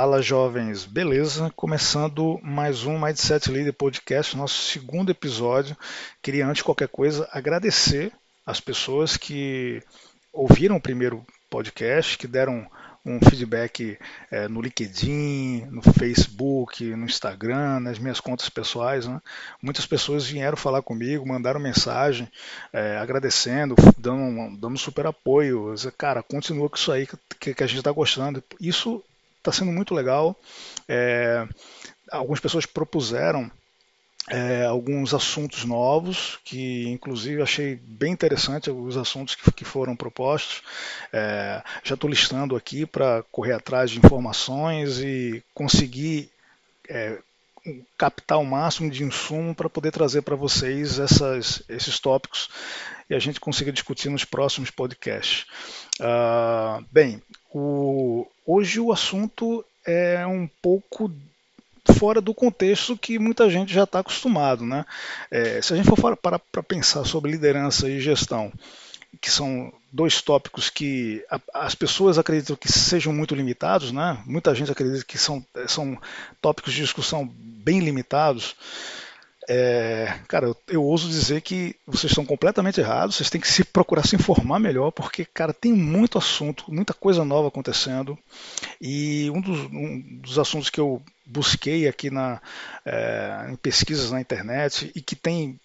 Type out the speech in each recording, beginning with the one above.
Fala jovens, beleza? Começando mais um Mindset Leader Podcast, nosso segundo episódio. Queria antes de qualquer coisa agradecer as pessoas que ouviram o primeiro podcast, que deram um feedback é, no LinkedIn, no Facebook, no Instagram, nas minhas contas pessoais. Né? Muitas pessoas vieram falar comigo, mandaram mensagem é, agradecendo, dando, dando super apoio. Cara, continua com isso aí que, que a gente está gostando. Isso está sendo muito legal. É, algumas pessoas propuseram é, alguns assuntos novos, que inclusive achei bem interessante os assuntos que, que foram propostos. É, já estou listando aqui para correr atrás de informações e conseguir é, captar o máximo de insumo para poder trazer para vocês essas, esses tópicos e a gente consiga discutir nos próximos podcasts. Uh, bem, o, hoje o assunto é um pouco fora do contexto que muita gente já está acostumado. Né? É, se a gente for parar para pensar sobre liderança e gestão, que são dois tópicos que as pessoas acreditam que sejam muito limitados, né? muita gente acredita que são, são tópicos de discussão bem limitados. É, cara, eu, eu, ouso dizer que vocês estão completamente errados, vocês têm que se procurar se informar melhor, porque, cara, tem muito assunto, muita coisa nova acontecendo. E um dos, um dos assuntos que eu busquei aqui na, é, em pesquisas na internet e que tem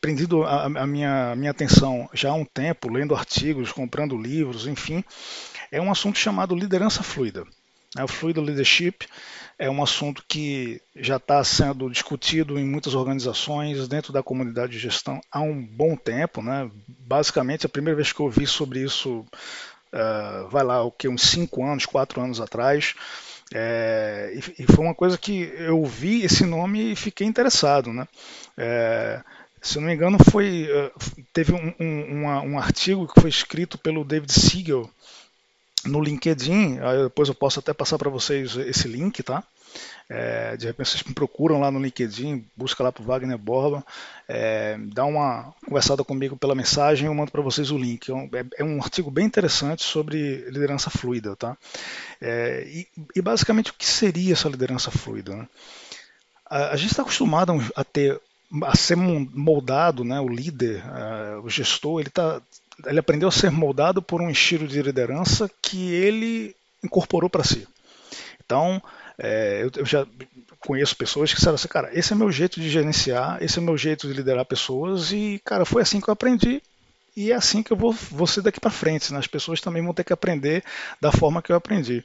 prendido a, a minha, minha atenção já há um tempo, lendo artigos, comprando livros, enfim, é um assunto chamado liderança fluida. É, o Fluid Leadership é um assunto que já está sendo discutido em muitas organizações dentro da comunidade de gestão há um bom tempo. Né? Basicamente, a primeira vez que eu ouvi sobre isso, uh, vai lá, o que, uns 5 anos, 4 anos atrás. É, e, foi uma coisa que eu vi esse nome e fiquei interessado. Né? É, se não me engano, foi, teve um, um, uma, um artigo que foi escrito pelo David Siegel, no LinkedIn, depois eu posso até passar para vocês esse link, tá? É, de repente vocês me procuram lá no LinkedIn, busca lá para Wagner Borba, é, dá uma conversada comigo pela mensagem, eu mando para vocês o link. É um, é, é um, artigo bem interessante sobre liderança fluida, tá? É, e, e, basicamente o que seria essa liderança fluida? Né? A, a gente está acostumado a ter a ser moldado, né, o líder, uh, o gestor, ele está ele aprendeu a ser moldado por um estilo de liderança que ele incorporou para si. Então, é, eu, eu, já conheço pessoas que disseram assim, cara, esse é meu jeito de gerenciar, esse é meu jeito de liderar pessoas e, cara, foi assim que eu aprendi e é assim que eu vou, vou ser daqui para frente. Né? As pessoas também vão ter que aprender da forma que eu aprendi.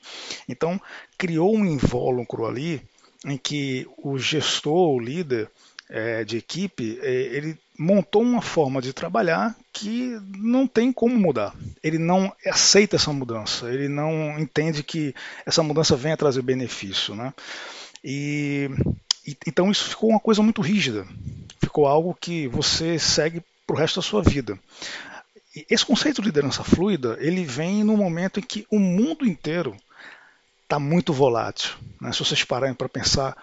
Então, criou um invólucro ali em que o gestor, o líder, é, de equipe, é, ele montou uma forma de trabalhar que não tem como mudar. Ele não aceita essa mudança, ele não entende que essa mudança venha trazer benefício. Né? E, e então isso ficou uma coisa muito rígida, ficou algo que você segue para o resto da sua vida. E esse conceito de liderança fluida ele vem no momento em que o mundo inteiro está muito volátil. Né? Se vocês pararem para pensar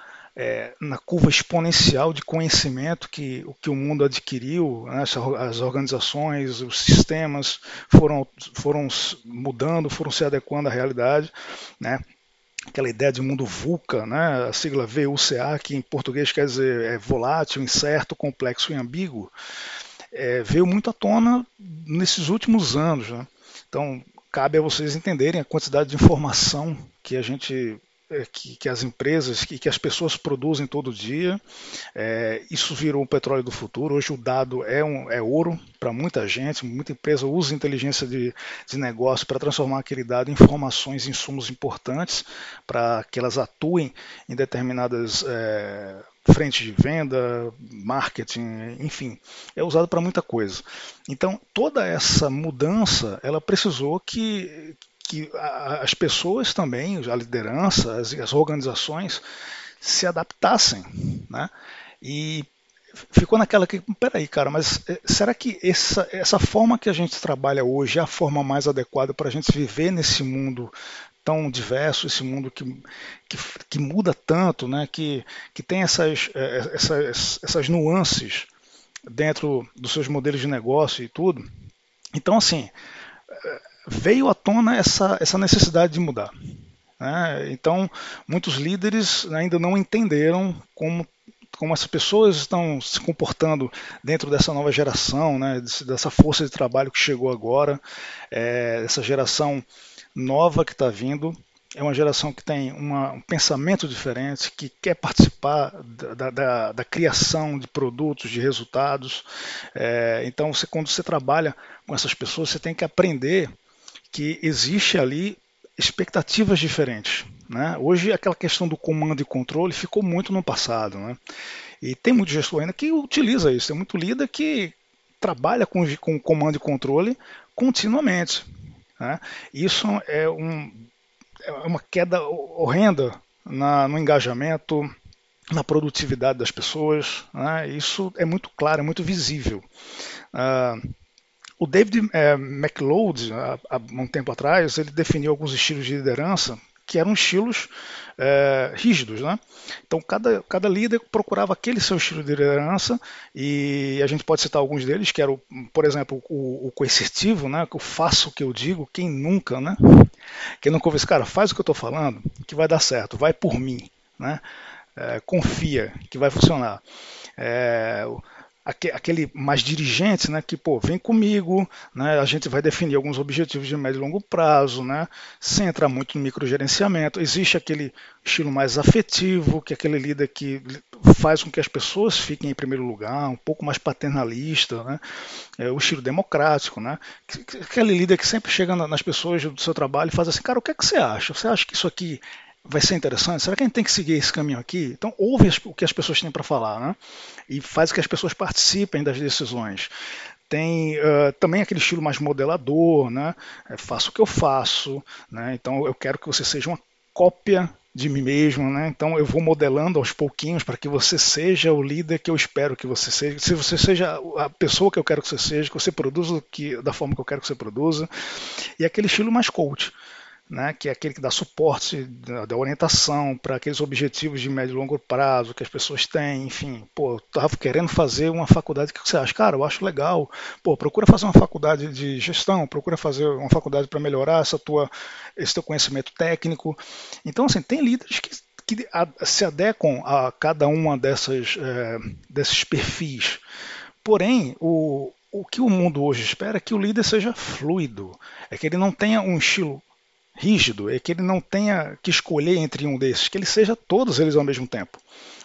é, na curva exponencial de conhecimento que o que o mundo adquiriu, né, as organizações, os sistemas foram, foram mudando, foram se adequando à realidade, né? aquela ideia de mundo VUCA, né, a sigla VUCA, que em português quer dizer é volátil, incerto, complexo e ambíguo, é, veio muito à tona nesses últimos anos. Né? Então, cabe a vocês entenderem a quantidade de informação que a gente que, que, as empresas, que, que, as pessoas produzem todo dia. É, isso virou o petróleo do futuro. Hoje o dado é, um, é ouro para muita gente. Muita empresa usa inteligência de, de negócio para transformar aquele dado em informações, insumos importantes para que elas atuem em determinadas é, frentes de venda, marketing, enfim, é usado para muita coisa. Então toda essa mudança, ela precisou que que as pessoas também, a liderança, as, as organizações se adaptassem, né? E ficou naquela que, peraí, cara, mas eh, será que essa, essa forma que a gente trabalha hoje é a forma mais adequada para a gente viver nesse mundo tão diverso, esse mundo que, que, que, muda tanto, né? que, que tem essas, eh, essas, essas nuances dentro dos seus modelos de negócio e tudo? Então, assim, veio à tona essa, essa necessidade de mudar. Né? Então, muitos líderes ainda não entenderam como como as pessoas estão se comportando dentro dessa nova geração, né, dessa força de trabalho que chegou agora, é, essa geração nova que está vindo, é uma geração que tem uma, um pensamento diferente, que quer participar da, da, da criação de produtos, de resultados. É, então, você, quando você trabalha com essas pessoas, você tem que aprender que existe ali expectativas diferentes. Né? Hoje, aquela questão do comando e controle ficou muito no passado. Né? E tem muito gestor ainda que utiliza isso. Tem muito líder que trabalha com, com comando e controle continuamente. Né? Isso é, um, é uma queda horrenda na, no engajamento, na produtividade das pessoas. Né? Isso é muito claro, é muito visível. Uh, o David é, McLeod, há, há, um tempo atrás, ele definiu alguns estilos de liderança que eram estilos é, rígidos. Né? Então, cada, cada líder procurava aquele seu estilo de liderança e a gente pode citar alguns deles, que era, o, por exemplo, o, o coercitivo, né? que eu faço o que eu digo, quem nunca, né? Quem nunca ouve esse cara, faz o que eu estou falando, que vai dar certo, vai por mim, né? É, confia que vai funcionar. É, aquele mais dirigente, né, que pô, vem comigo, né, a gente vai definir alguns objetivos de médio e longo prazo, né, sem entrar muito no microgerenciamento. Existe aquele estilo mais afetivo, que é aquele líder que faz com que as pessoas fiquem em primeiro lugar, um pouco mais paternalista, né, é o estilo democrático, né, aquele líder que sempre chega nas pessoas do seu trabalho e faz assim, cara, o que é que você acha? Você acha que isso aqui vai ser interessante? Será que a gente tem que seguir esse caminho aqui? Então, ouve o que as pessoas têm para falar, né? E faz que as pessoas participem das decisões. Tem uh, também aquele estilo mais modelador, né? É, faço o que eu faço, né? Então, eu quero que você seja uma cópia de mim mesmo, né? Então eu vou modelando aos pouquinhos para que você seja o líder que eu espero que você seja, se você seja a pessoa que eu quero que você seja, que você produza que, da forma que eu quero que você produza, e aquele estilo mais coach, né, que é aquele que dá suporte da orientação para aqueles objetivos de médio e longo prazo que as pessoas têm, enfim, pô, estava querendo fazer uma faculdade, o que você acha? Cara, eu acho legal, pô, procura fazer uma faculdade de gestão, procura fazer uma faculdade para melhorar essa tua, esse teu conhecimento técnico. Então, assim, tem líderes que, que se adequam a cada uma dessas, é, desses perfis. Porém, o, o que o mundo hoje espera é que o líder seja fluido, é que ele não tenha um estilo rígido, é que ele não tenha que escolher entre um desses, que ele seja todos eles ao mesmo tempo.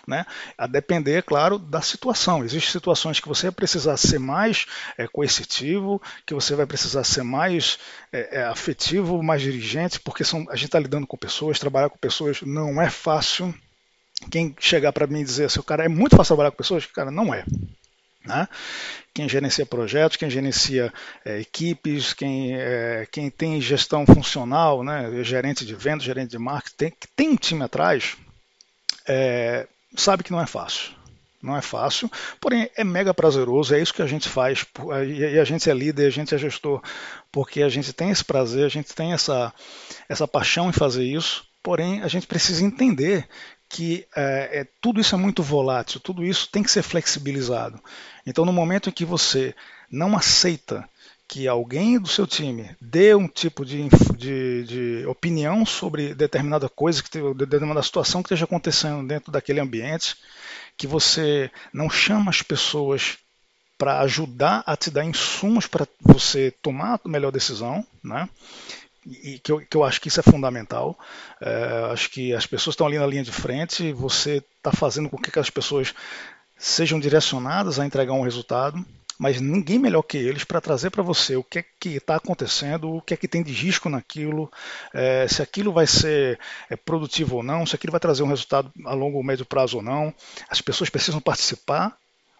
Né? A depender, claro, da situação. Existem situações que você vai precisar ser mais é, coercitivo, que você vai precisar ser mais é, é, afetivo, mais dirigente, porque são, a gente está lidando com pessoas, trabalhar com pessoas não é fácil. Quem chegar para mim e dizer assim, o cara é muito fácil trabalhar com pessoas, cara, não é. Né? Quem gerencia projetos, quem gerencia é, equipes, quem, é, quem tem gestão funcional, né? gerente de vendas, gerente de marketing, que tem um time atrás, é, sabe que não é fácil. Não é fácil, porém é mega prazeroso, é isso que a gente faz, e a gente é líder, a gente é gestor, porque a gente tem esse prazer, a gente tem essa, essa paixão em fazer isso, porém a gente precisa entender que é, é, tudo isso é muito volátil, tudo isso tem que ser flexibilizado. Então, no momento em que você não aceita que alguém do seu time dê um tipo de, de, de opinião sobre determinada coisa, que determinada situação que esteja acontecendo dentro daquele ambiente, que você não chama as pessoas para ajudar a te dar insumos para você tomar a melhor decisão, né? E que eu, que eu acho que isso é fundamental. É, acho que as pessoas estão ali na linha de frente, você está fazendo com que as pessoas sejam direcionadas a entregar um resultado, mas ninguém melhor que eles para trazer para você o que é que está acontecendo, o que é que tem de risco naquilo, é, se aquilo vai ser é, produtivo ou não, se aquilo vai trazer um resultado a longo ou médio prazo ou não. As pessoas precisam participar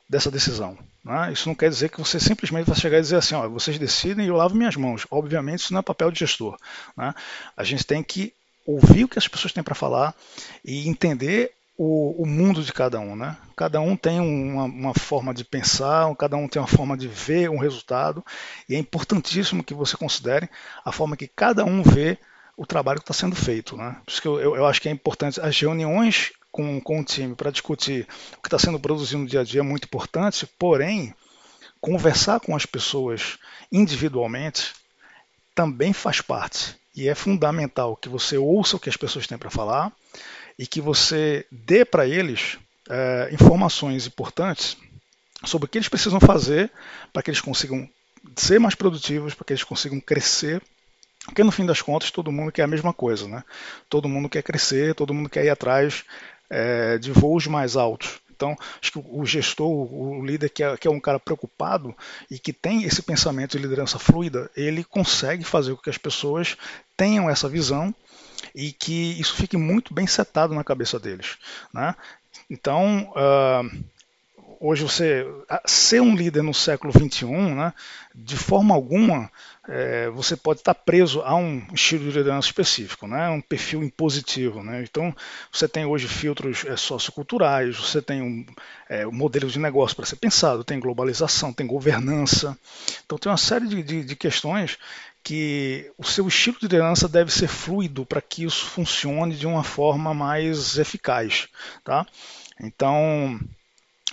dessa decisão. Né? Isso não quer dizer que você simplesmente vai chegar e dizer assim, ó, vocês decidem e eu lavo minhas mãos. Obviamente isso não é papel de gestor. Né? A gente tem que ouvir o que as pessoas têm para falar e entender o, o, mundo de cada um. Né? Cada um tem uma, uma, forma de pensar, cada um tem uma forma de ver um resultado, e é importantíssimo que você considere a forma que cada um vê o trabalho que está sendo feito. Né? Por isso que eu, eu, eu acho que é importante as reuniões com, com o time para discutir o que está sendo produzido no dia a dia é muito importante, porém, conversar com as pessoas individualmente também faz parte. e é fundamental que você ouça o que as pessoas têm para falar e que você dê para eles é, informações importantes sobre o que eles precisam fazer para que eles consigam ser mais produtivos, para que eles consigam crescer. Porque no fim das contas todo mundo quer a mesma coisa, né? Todo mundo quer crescer, todo mundo quer ir atrás é, de voos mais altos. Então, acho que o gestor, o líder que é, que é, um cara preocupado e que tem esse pensamento de liderança fluida, ele consegue fazer com que as pessoas tenham essa visão e que isso fique muito bem setado na cabeça deles. Né? Então, uh, hoje você ser um líder no século 21, né, de forma alguma é, você pode estar preso a um estilo de liderança específico, né, um perfil impositivo. Né? Então você tem hoje filtros é, socioculturais, você tem um, é, um modelo de negócio para ser pensado, tem globalização, tem governança. Então tem uma série de, de, de questões que o seu estilo de liderança deve ser fluido para que isso funcione de uma forma mais eficaz, tá? Então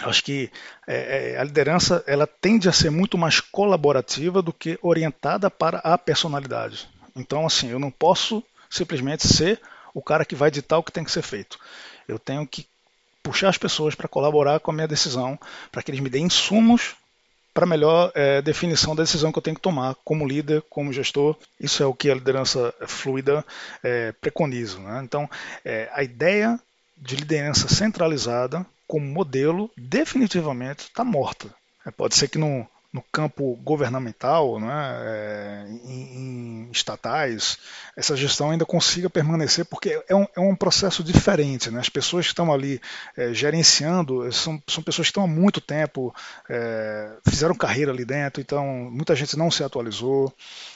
acho que é, é, a liderança ela tende a ser muito mais colaborativa do que orientada para a personalidade. Então, assim, eu não posso simplesmente ser o cara que vai ditar o que tem que ser feito. Eu tenho que puxar as pessoas para colaborar com a minha decisão, para que eles me deem insumos para melhor é, definição da decisão que eu tenho que tomar como líder, como gestor. Isso é o que a liderança fluida é, preconiza. Né? Então, é, a ideia de liderança centralizada como modelo definitivamente está morta. É, pode ser que no, no campo governamental, né, em, em, estatais, essa gestão ainda consiga permanecer, porque é um, é um processo diferente. Né? As pessoas que estão ali é, gerenciando são, são pessoas que estão há muito tempo, é, fizeram carreira ali dentro, então muita gente não se atualizou.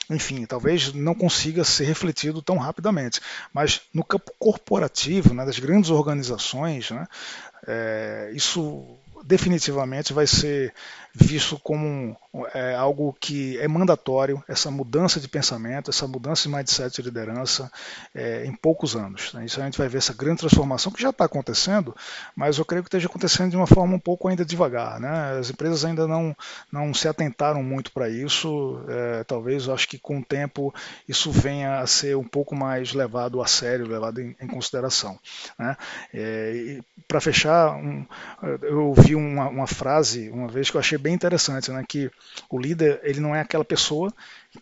Enfim, talvez não consiga ser refletido tão rapidamente. Mas no campo corporativo, né, das grandes organizações, né, é, isso definitivamente vai ser visto como é, algo que é mandatório, essa mudança de pensamento, essa mudança de mindset de liderança é, em poucos anos. Né? Isso a gente vai ver essa grande transformação que já está acontecendo, mas eu creio que esteja acontecendo de uma forma um pouco ainda devagar. Né? As empresas ainda não, não se atentaram muito para isso, é, talvez eu acho que com o tempo isso venha a ser um pouco mais levado a sério, levado em, em consideração. Né? É, para fechar, um, eu ouvi uma, uma frase uma vez que eu achei bem interessante, né? Que o líder ele não é aquela pessoa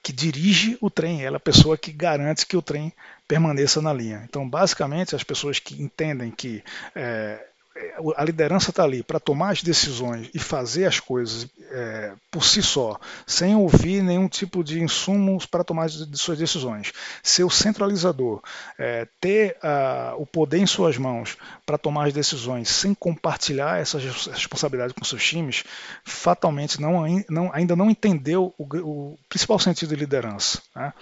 que dirige o trem, ela é a pessoa que garante que o trem permaneça na linha. Então, basicamente, as pessoas que entendem que é, a liderança está ali para tomar as decisões e fazer as coisas é, por si só, sem ouvir nenhum tipo de insumos para tomar de suas decisões. Ser o centralizador, é, ter a, o poder em suas mãos para tomar as decisões sem compartilhar essas responsabilidades com seus times, fatalmente não, não, ainda não entendeu o, o, principal sentido de liderança, né?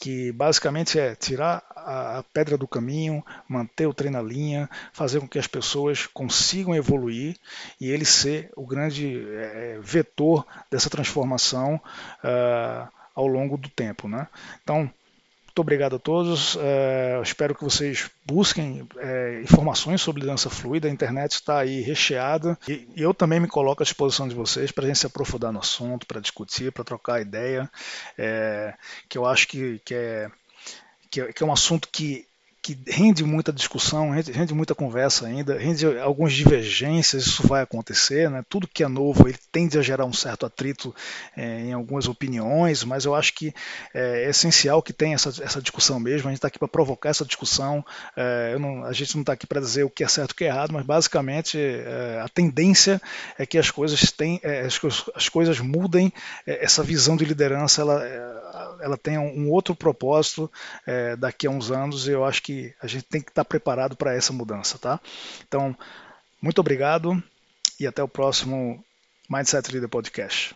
que basicamente é tirar a, a pedra do caminho, manter o trem na linha, fazer com que as pessoas consigam evoluir e ele ser o grande é, vetor dessa transformação uh, ao longo do tempo. Né? Então, muito obrigado a todos. Uh, espero que vocês busquem uh, informações sobre liderança fluida. A internet está aí recheada e, eu também me coloco à disposição de vocês para a gente se aprofundar no assunto, para discutir, para trocar ideia, que eu acho que, que, é, que, é, que é um assunto que que rende muita discussão, rende, rende, muita conversa ainda, rende algumas divergências, isso vai acontecer, né? tudo que é novo ele tende a gerar um certo atrito é, em algumas opiniões, mas eu acho que é, é essencial que tenha essa, essa discussão mesmo, a gente está aqui para provocar essa discussão, é, não, a gente não está aqui para dizer o que é certo e o que é errado, mas basicamente é, a tendência é que as coisas, tem, é, as, as, coisas mudem, é, essa visão de liderança ela, ela tenha um outro propósito daqui a uns anos, e eu acho a gente tem que estar preparado para essa mudança, tá? Então, muito obrigado e até o próximo Mindset Leader Podcast.